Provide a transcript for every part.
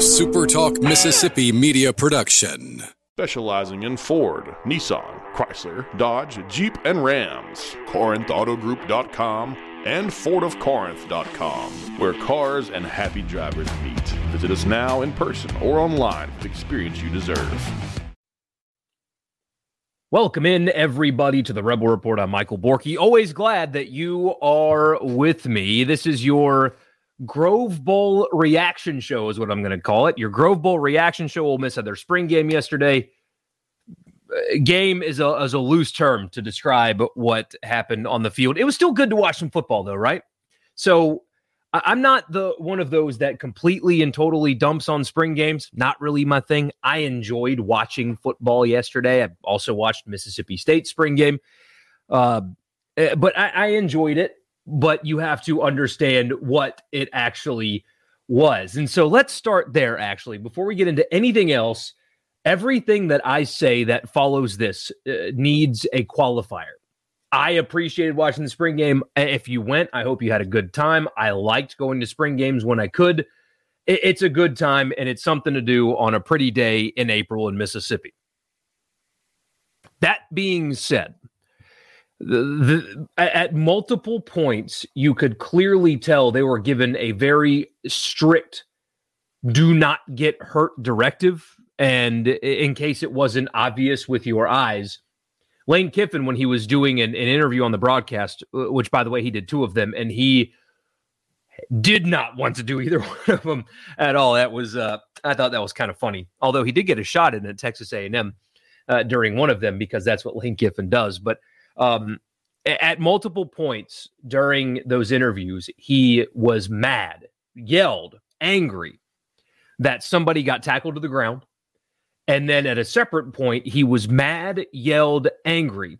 SuperTalk Mississippi media production. Specializing in Ford, Nissan, Chrysler, Dodge, Jeep, and Rams. CorinthAutoGroup.com and FordofCorinth.com, where cars and happy drivers meet. Visit us now in person or online for the experience you deserve. Welcome in, everybody, to the Rebel Report. I'm Michael Borkey. Always glad that you are with me. This is your Grove Bowl reaction show, is what I'm going to call it. Your Grove Bowl reaction show. Ole Miss had their spring game yesterday. Uh, game is a, is a loose term to describe what happened on the field. It was still good to watch some football, though, right? So I'm not the one of those that completely and totally dumps on spring games. Not really my thing. I enjoyed watching football yesterday. I also watched Mississippi State spring game, uh, eh, but I, I enjoyed it. But you have to understand what it actually was, and so let's start there. Actually, before we get into anything else, everything that I say that follows this uh, needs a qualifier. I appreciated watching the spring game. If you went, I hope you had a good time. I liked going to spring games when I could. It's a good time and it's something to do on a pretty day in April in Mississippi. That being said, the, the, at multiple points, you could clearly tell they were given a very strict do not get hurt directive. And in case it wasn't obvious with your eyes, Lane Kiffin, when he was doing an, an interview on the broadcast, uh, which by the way, he did two of them, and he did not want to do either one of them at all. That was, uh, I thought that was kind of funny. Although he did get a shot in at Texas A&M uh, during one of them because that's what Lane Kiffin does. But um, at multiple points during those interviews, he was mad, yelled, angry that somebody got tackled to the ground and then at a separate point, he was mad, yelled, angry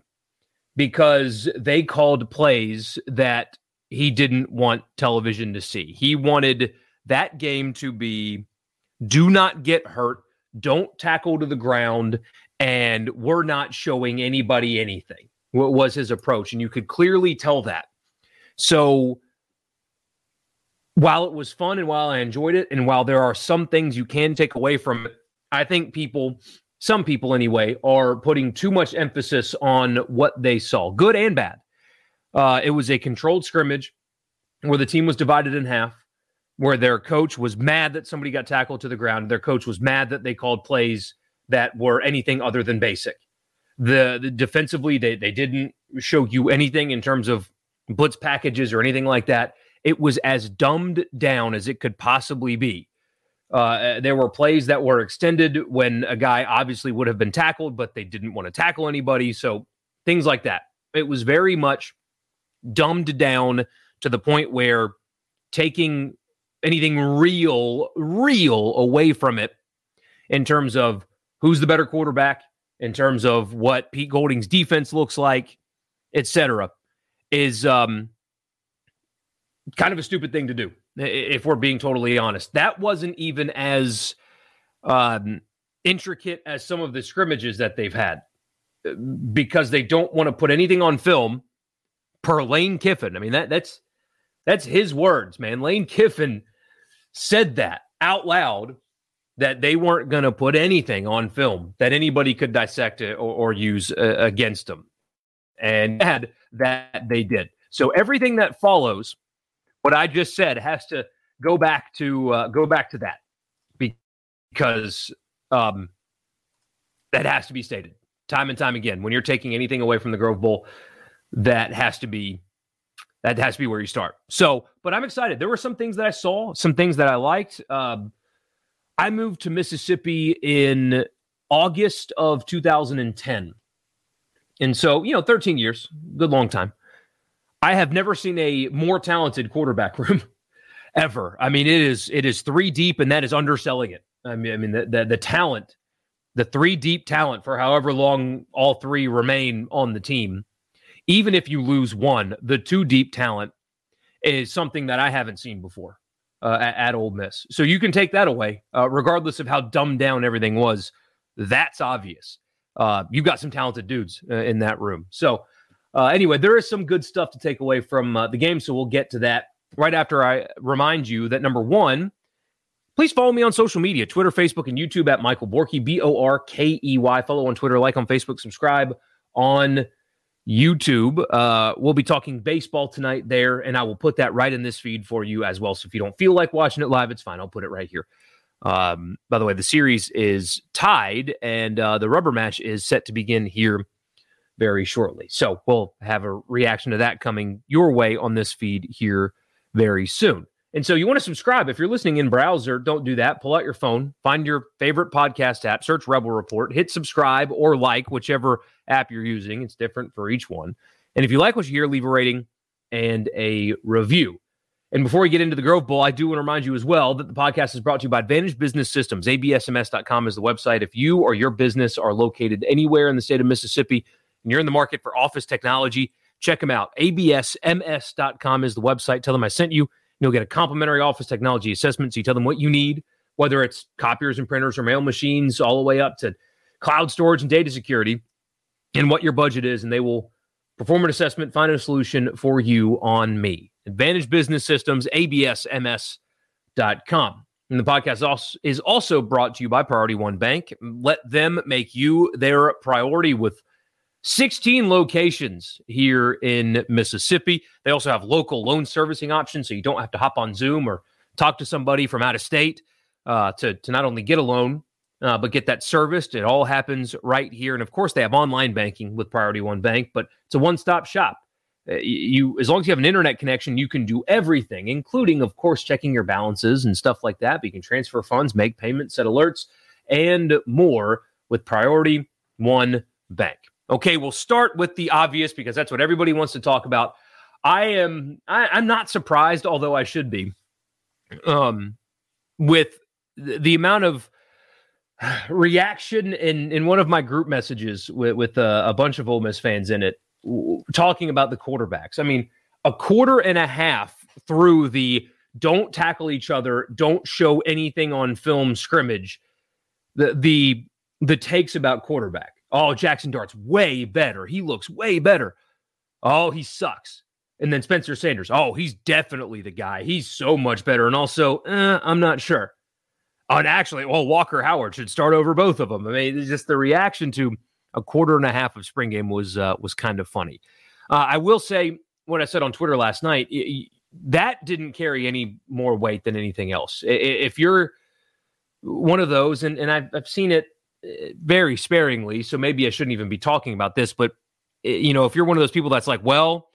because they called plays that he didn't want television to see. He wanted that game to be do not get hurt, don't tackle to the ground, and we're not showing anybody anything. What was his approach? And you could clearly tell that. So while it was fun and while I enjoyed it, and while there are some things you can take away from it, I think people, some people anyway, are putting too much emphasis on what they saw, good and bad. Uh, it was a controlled scrimmage where the team was divided in half, where their coach was mad that somebody got tackled to the ground. Their coach was mad that they called plays that were anything other than basic. The, the defensively, they, they didn't show you anything in terms of blitz packages or anything like that. It was as dumbed down as it could possibly be. Uh, there were plays that were extended when a guy obviously would have been tackled, but they didn't want to tackle anybody. So things like that. It was very much dumbed down to the point where taking anything real, real away from it in terms of who's the better quarterback, in terms of what Pete Golding's defense looks like, etc., is um, kind of a stupid thing to do if we're being totally honest. That wasn't even as um, intricate as some of the scrimmages that they've had uh, because they don't want to put anything on film per Lane Kiffin. I mean, that that's that's his words, man. Lane Kiffin said that out loud that they weren't going to put anything on film that anybody could dissect or, or use uh, against them. And that they did. So everything that follows what I just said has to go back to uh, go back to that because um, that has to be stated time and time again. When you're taking anything away from the Grove Bowl, that has to be that has to be where you start. So, but I'm excited. There were some things that I saw, some things that I liked. Um, I moved to Mississippi in August of 2010. And so, you know, 13 years, good long time. I have never seen a more talented quarterback room ever. I mean, it is it is three deep, and that is underselling it. I mean, I mean the, the, the talent, the three deep talent for however long all three remain on the team. Even if you lose one, the two deep talent is something that I haven't seen before uh, at, at Ole Miss. So you can take that away, uh, regardless of how dumbed down everything was. That's obvious. Uh, you've got some talented dudes uh, in that room. So uh, anyway, there is some good stuff to take away from uh, the game, so we'll get to that right after I remind you that number one, Please follow me on social media Twitter, Facebook, and YouTube at Michael Borkey, B O R K E Y. Follow on Twitter, like on Facebook, subscribe on YouTube. Uh, we'll be talking baseball tonight there, and I will put that right in this feed for you as well. So if you don't feel like watching it live, it's fine. I'll put it right here. Um, by the way, the series is tied, and uh, the rubber match is set to begin here very shortly. So we'll have a reaction to that coming your way on this feed here very soon. And so you want to subscribe. If you're listening in browser, don't do that. Pull out your phone, find your favorite podcast app, search Rebel Report, hit subscribe or like, whichever app you're using. It's different for each one. And if you like what you hear, leave a rating and a review. And before we get into the Grove Bowl, I do want to remind you as well that the podcast is brought to you by Advantage Business Systems. ABSMS.com is the website. If you or your business are located anywhere in the state of Mississippi and you're in the market for office technology, check them out. ABSMS.com is the website. Tell them I sent you. You'll get a complimentary office technology assessment. So you tell them what you need, whether it's copiers and printers or mail machines, all the way up to cloud storage and data security, and what your budget is. And they will perform an assessment, find a solution for you on me. Advantage Business Systems, absms.com. And the podcast is also brought to you by Priority One Bank. Let them make you their priority with 16 locations here in Mississippi. They also have local loan servicing options, so you don't have to hop on Zoom or talk to somebody from out of state uh, to, to not only get a loan, uh, but get that serviced. It all happens right here. And of course, they have online banking with Priority One Bank, but it's a one stop shop. Uh, you as long as you have an internet connection you can do everything including of course checking your balances and stuff like that but you can transfer funds make payments set alerts and more with priority one bank okay we'll start with the obvious because that's what everybody wants to talk about i am I, i'm not surprised although i should be um with the amount of reaction in in one of my group messages with, with uh, a bunch of Ole Miss fans in it talking about the quarterbacks. I mean, a quarter and a half through the don't tackle each other, don't show anything on film scrimmage. The the the takes about quarterback. Oh, Jackson Dart's way better. He looks way better. Oh, he sucks. And then Spencer Sanders. Oh, he's definitely the guy. He's so much better. And also, eh, I'm not sure. And actually, well, Walker Howard should start over both of them. I mean, just the reaction to a quarter and a half of spring game was uh, was kind of funny. Uh, I will say what I said on Twitter last night. It, that didn't carry any more weight than anything else. If you're one of those, and, and I've, I've seen it very sparingly, so maybe I shouldn't even be talking about this, but you know, if you're one of those people that's like, well,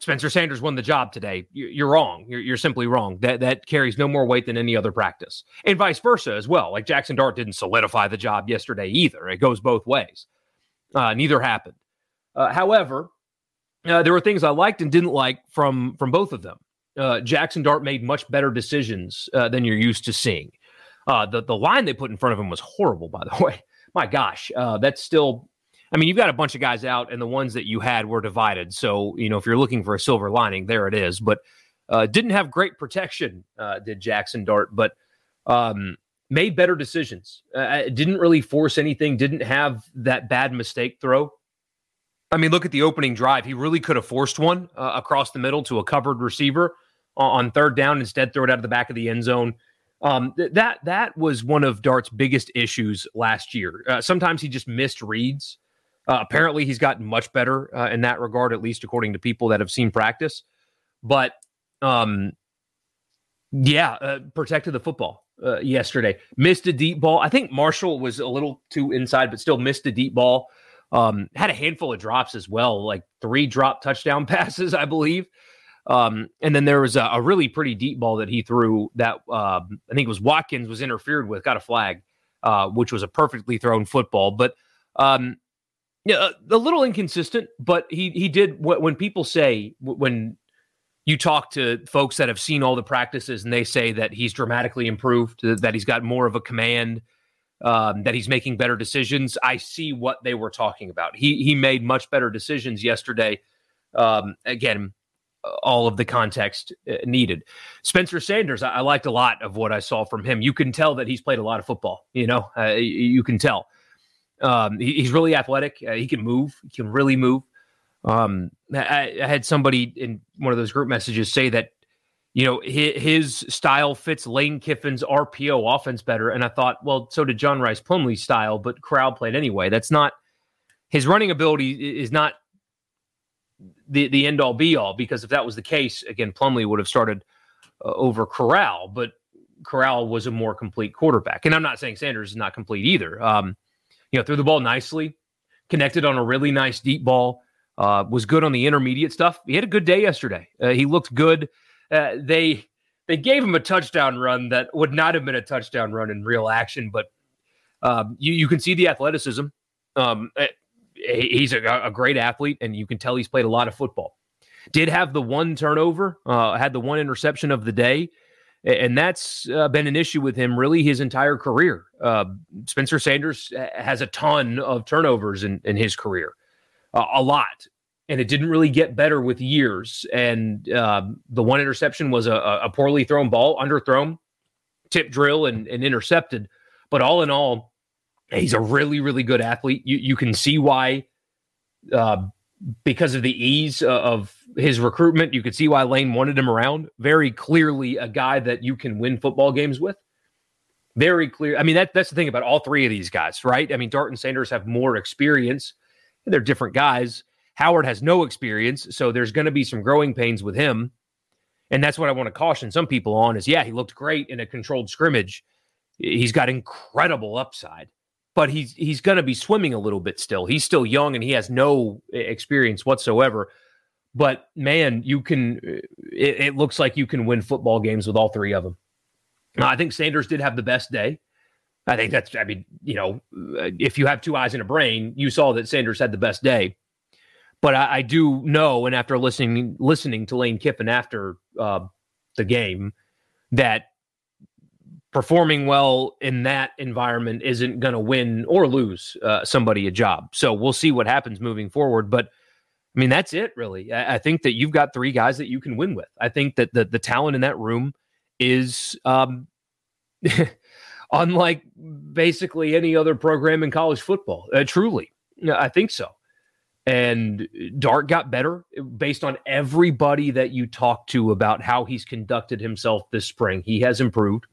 Spencer Sanders won the job today. You're wrong. You're, you're, simply wrong. That that carries no more weight than any other practice, and vice versa as well. Like Jackson Dart didn't solidify the job yesterday either. It goes both ways. Uh, neither happened. Uh, however, uh, there were things I liked and didn't like from from both of them. Uh, Jackson Dart made much better decisions uh, than you're used to seeing. Uh, the the line they put in front of him was horrible, by the way. My gosh, that's still I mean, you've got a bunch of guys out, and the ones that you had were divided. So, you know, if you're looking for a silver lining, there it is. But uh, didn't have great protection, uh, did Jackson Dart, but um, made better decisions. Uh, didn't really force anything, didn't have that bad mistake throw. I mean, look at the opening drive. He really could have forced one uh, across the middle to a covered receiver on third down. Instead, throw it out of the back of the end zone. Um, th- that that was one of Dart's biggest issues last year. Uh, sometimes he just missed reads. Uh, apparently, he's gotten much better uh, in that regard, at least according to people that have seen practice. But um, yeah, uh, protected the football uh, yesterday. Missed a deep ball. I think Marshall was a little too inside, but still missed a deep ball. Um, had a handful of drops as well, like three drop touchdown passes, I believe. Um, and then there was a, a, really pretty deep ball that he threw that uh, I think it was Watkins was interfered with, got a flag, uh, which was a perfectly thrown football. But um, yeah, a, little inconsistent, but he he did when people say when you talk to folks that have seen all the practices and they say that he's dramatically improved, that he's got more of a command, um, that he's making better decisions. I see what they were talking about. He he made much better decisions yesterday. Um, again, all of the context uh, needed. Spencer Sanders, I, liked a lot of what I saw from him. You can tell that he's played a lot of football. You know, uh, you can tell. Um, he, he's really athletic. Uh, he can move. He can really move. Um, I, I, had somebody in one of those group messages say that you know, his, his, style fits Lane Kiffin's RPO offense better. And I thought, well, so did John Rice Plumlee's style, but Corral played anyway. That's not his running ability is not the the end all be all because if that was the case, again, Plumlee would have started uh, over Corral, but Corral was a more complete quarterback. And I'm not saying Sanders is not complete either. Um, you know, threw the ball nicely, connected on a really nice deep ball. Uh, was good on the intermediate stuff. He had a good day yesterday. Uh, he looked good. Uh, they they gave him a touchdown run that would not have been a touchdown run in real action, but um, you you can see the athleticism. Um, eh, he's a, a, great athlete, and you can tell he's played a lot of football. Did have the one turnover, uh, had the one interception of the day, and that's uh, been an issue with him really his entire career. Uh, Spencer Sanders has a ton of turnovers in, in his career, a lot, and it didn't really get better with years. And um, the one interception was a, a, poorly thrown ball, underthrown, tip drill, and, and intercepted. But all in all, he's a really, really good athlete. You you can see why, uh, because of the ease of his recruitment, you could see why Lane wanted him around. Very clearly, a guy that you can win football games with. Very clear. I mean, that that's the thing about all three of these guys, right? I mean, Dart and Sanders have more experience. They're different guys. Howard has no experience, so there's going to be some growing pains with him. And that's what I want to caution some people on is yeah, he looked great in a controlled scrimmage. He's got incredible upside but he's he's going to be swimming a little bit still. He's still young and he has no eh, experience whatsoever. But man, you can. Eh, it, it looks like you can win football games with all three of them. I think Sanders did have the best day. I think that's. I mean, you know, eh, if you have two eyes and a brain, you saw that Sanders had the best day. But I, I do know, and after listening listening to Lane Kiffin after uh, the game, that performing well in that environment isn't going to win or lose uh, somebody a job. So we'll see what happens moving forward. But I mean, that's it, really. I, I, think that you've got three guys that you can win with. I think that the, the talent in that room is um, unlike basically any other program in college football. Uh, truly, I think so. And Dart got better based on everybody that you talked to about how he's conducted himself this spring. He has improved.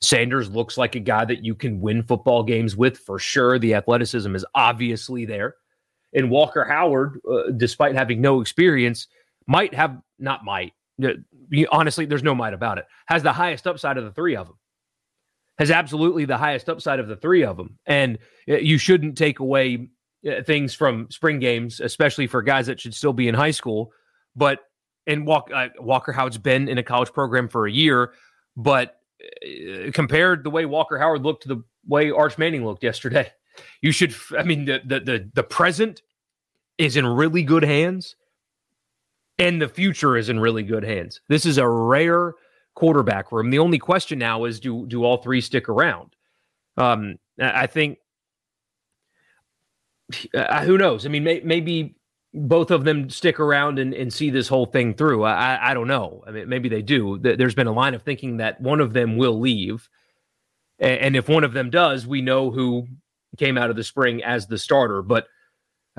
Sanders looks like a guy that you can win football games with for sure. The athleticism is obviously there. And Walker Howard, uh, despite having no experience, might have, not might, uh, honestly, there's no might about it, has the highest upside of the three of them. Has absolutely the highest upside of the three of them. And uh, you shouldn't take away uh, things from spring games, especially for guys that should still be in high school. But, and Walk, uh, Walker Howard's been in a college program for a year, but compared the way Walker Howard looked to the way Arch Manning looked yesterday. You should, I mean, the the the, the present is in really good hands, and the future is in really good hands. This is a rare quarterback room. The only question now is do do all three stick around? Um, I think uh, who knows? I mean, may, maybe both of them stick around and, and see this whole thing through. I, I don't know. I mean, maybe they do. There's been a line of thinking that one of them will leave. And if one of them does, we know who came out of the spring as the starter. But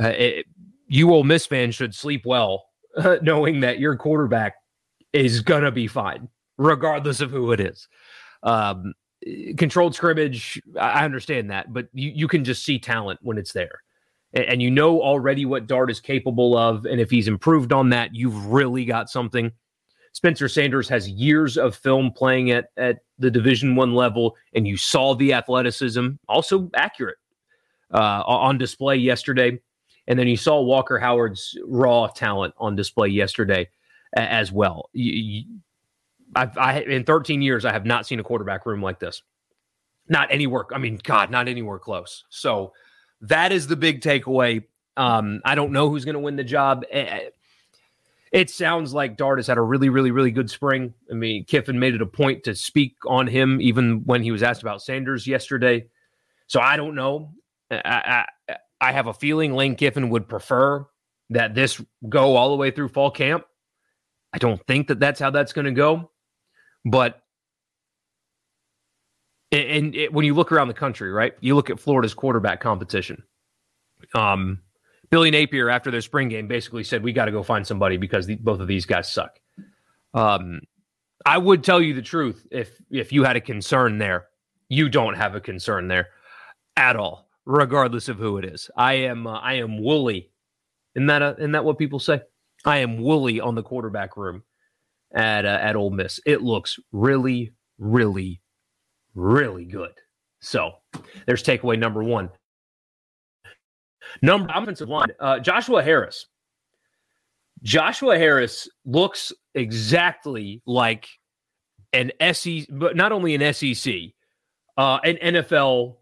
uh, it, you Ole Miss fans should sleep well, knowing that your quarterback is going to be fine, regardless of who it is. Um, controlled scrimmage, I understand that, but you, you can just see talent when it's there and, you know already what Dart is capable of. And if he's improved on that, you've really got something. Spencer Sanders has years of film playing at at the Division One level, and you saw the athleticism, also accurate, uh, on display yesterday. And then you saw Walker Howard's raw talent on display yesterday as well. You, you, I've, I, in 13 years, I have not seen a quarterback room like this. Not anywhere. I mean, God, not anywhere close. So that is the big takeaway. Um, I don't know who's going to win the job. Eh, eh, it sounds like Dart has had a really, really, really good spring. I mean, Kiffin made it a point to speak on him even when he was asked about Sanders yesterday. So I don't know. I, I, I have a feeling Lane Kiffin would prefer that this go all the way through fall camp. I don't think that that's how that's going to go. But and it, when you look around the country, right, you look at Florida's quarterback competition. Um, Billy Napier, after their spring game, basically said, "We got to go find somebody because the, both of these guys suck." Um, I would tell you the truth if if you had a concern there. You don't have a concern there at all, regardless of who it is. I am uh, I am woolly. Isn't that a, isn't that what people say? I am woolly on the quarterback room at uh, at Ole Miss. It looks really, really, really good. So there's takeaway number one. Number offensive line, uh, Joshua Harris. Joshua Harris looks exactly like an SEC, but not only an SEC, uh, an NFL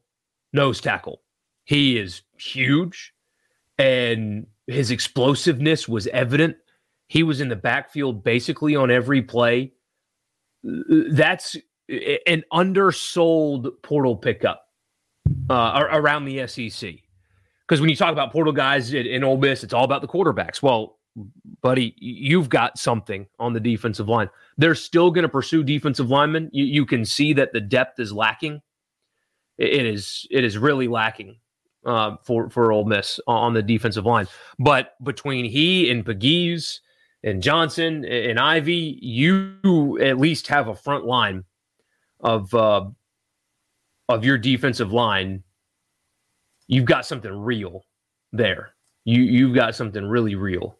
nose tackle. He is huge, and his explosiveness was evident. He was in the backfield basically on every play. That's an undersold portal pickup uh, around the SEC. Because when you talk about portal guys in, Ole Miss, it's all about the quarterbacks. Well, buddy, you've got something on the defensive line. They're still going to pursue defensive linemen. You, you, can see that the depth is lacking. it is it is really lacking uh, for for Ole Miss on the defensive line. But between he and Pegues and Johnson and Ivey, you at least have a front line of uh, of your defensive line, you've got something real there. You you've got something really real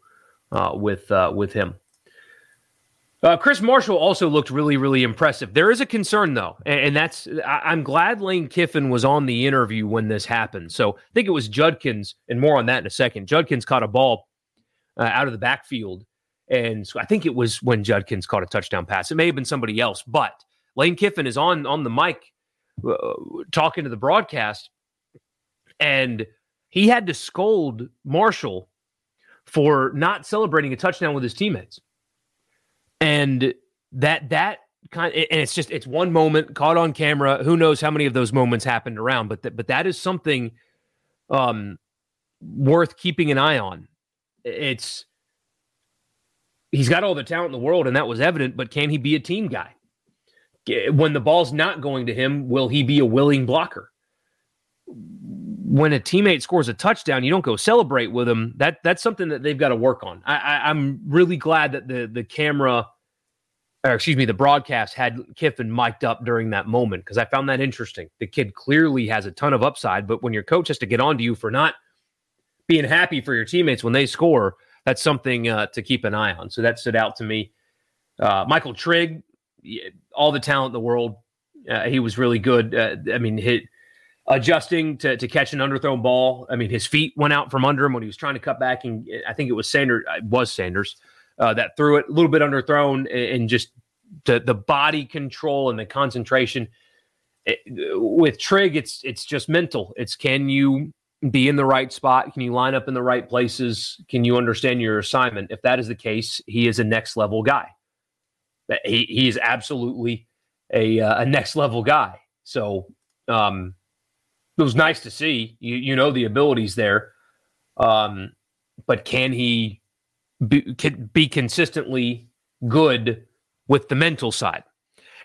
uh, with uh, with him. Uh, Chris Marshall also looked really, really impressive. There is a concern though, and, and that's I, am glad Lane Kiffin was on the interview when this happened. So I think it was Judkins, and more on that in a second. Judkins caught a ball uh, out of the backfield, and so I think it was when Judkins caught a touchdown pass. It may have been somebody else, but Lane Kiffin is on on the mic uh, talking to the broadcast, and he had to scold Marshall for not celebrating a touchdown with his teammates, and that that kind of, and it's just it's one moment caught on camera. Who knows how many of those moments happened around, but that but that is something um worth keeping an eye on. It's he's got all the talent in the world, and that was evident. But can he be a team guy? When the ball's not going to him, will he be a willing blocker? When a teammate scores a touchdown, you don't go celebrate with him. That that's something that they've got to work on. I, I, I'm really glad that the the camera, or excuse me, the broadcast had Kiffin mic'd up during that moment because I found that interesting. The kid clearly has a ton of upside, but when your coach has to get on to you for not being happy for your teammates when they score, that's something uh, to keep an eye on. So that stood out to me. Uh, Michael Trigg all the talent in the world. Uh, he was really good. Uh, I mean, hit adjusting to, to catch an underthrown ball. I mean, his feet went out from under him when he was trying to cut back, and I think it was Sanders. It was Sanders uh, that threw it a little bit underthrown, and just the the body control and the concentration. It, with Trigg, it's it's just mental. It's can you be in the right spot? Can you line up in the right places? Can you understand your assignment? If that is the case, he is a next level guy he he is absolutely a uh, a next level guy. So um, it was nice to see. You you know the abilities there, um, but can he be, can be consistently good with the mental side?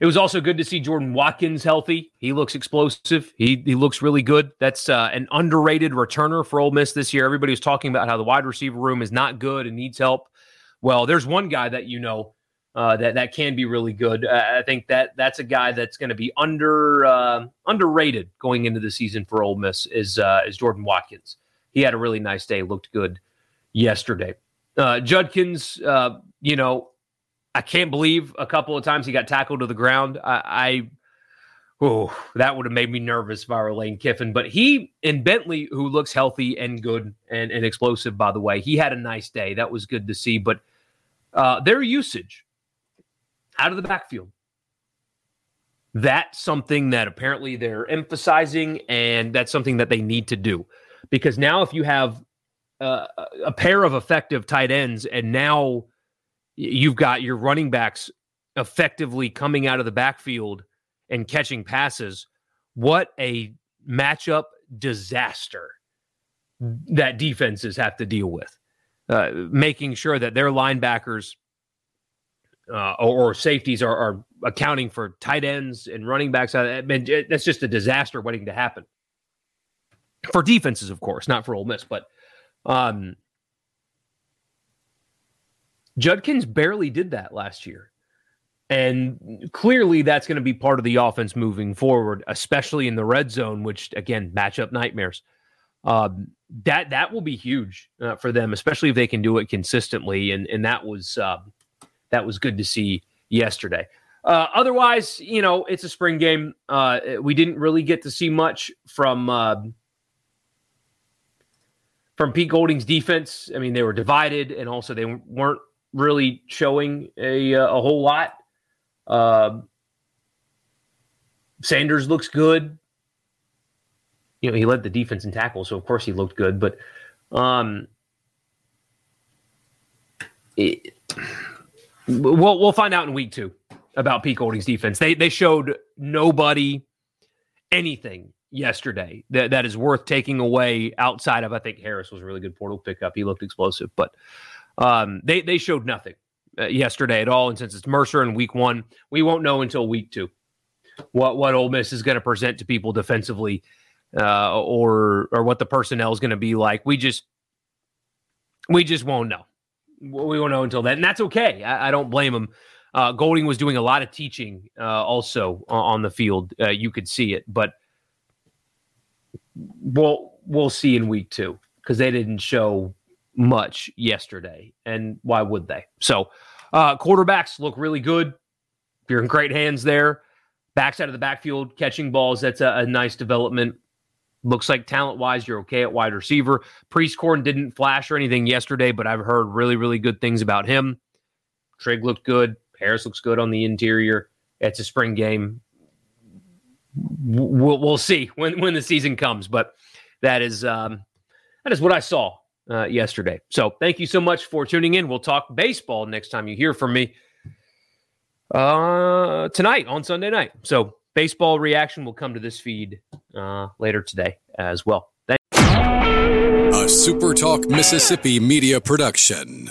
It was also good to see Jordan Watkins healthy. He looks explosive. He he looks really good. That's uh, an underrated returner for Ole Miss this year. Everybody was talking about how the wide receiver room is not good and needs help. Well, there's one guy that you know uh, that that can be really good. Uh, I think that that's a guy that's going to be under uh, underrated going into the season for Ole Miss is uh, is Jordan Watkins. He had a really nice day, looked good yesterday. Uh, Judkins, uh, you know, I can't believe a couple of times he got tackled to the ground. I, I oh, that would have made me nervous if I were Lane Kiffin. But he and Bentley, who looks healthy and good and, and explosive, by the way, he had a nice day. That was good to see. But their usage out of the backfield. That's something that apparently they're emphasizing, and that's something that they need to do. Because now, if you have uh, a pair of effective tight ends, and now you've got your running backs effectively coming out of the backfield and catching passes, what a matchup disaster that defenses have to deal with. Uh, making sure that their linebackers uh, or, or, safeties are, are, accounting for tight ends and running backs. I mean, that's just a disaster waiting to happen for defenses, of course, not for Ole Miss. But um, Judkins barely did that last year, And clearly, that's going to be part of the offense moving forward, especially in the red zone, which again, matchup nightmares. Um, that that will be huge uh, for them, especially if they can do it consistently. And and that was uh, that was good to see yesterday. Uh, otherwise, you know, it's a spring game. Uh, we didn't really get to see much from uh, from Pete Golding's defense. I mean, they were divided, and also they weren't really showing a uh, a whole lot. Uh, Sanders looks good. You know, he led the defense in tackles, so of course he looked good. But um, it, we'll we'll find out in week two about Pete Golding's defense. They they showed nobody anything yesterday that, that is worth taking away outside of I think Harris was a really good portal pickup. He looked explosive, but um, they they showed nothing uh, yesterday at all. And since it's Mercer in week one, we won't know until week two what what Ole Miss is going to present to people defensively, uh, or or what the personnel is going to be like. We just we just won't know. We won't know until then, and that's okay. I, I don't blame him. Uh, Golding was doing a lot of teaching uh, also on the field. Uh, you could see it, but we'll we'll see in week two because they didn't show much yesterday, and why would they? So, uh, quarterbacks look really good. You're in great hands there. Backside of the backfield, catching balls. That's a, a nice development. Looks like talent wise, you're okay at wide receiver. Prieskorn didn't flash or anything yesterday, but I've heard really, really good things about him. Trigg looked good. Harris looks good on the interior. It's a spring game. We'll, we'll see when, when the season comes, but that is um, that is what I saw uh, yesterday. So thank you so much for tuning in. We'll talk baseball next time you hear from me uh, tonight on Sunday night. So baseball reaction will come to this feed uh, later today as well. Thank- a Super Talk Mississippi media production.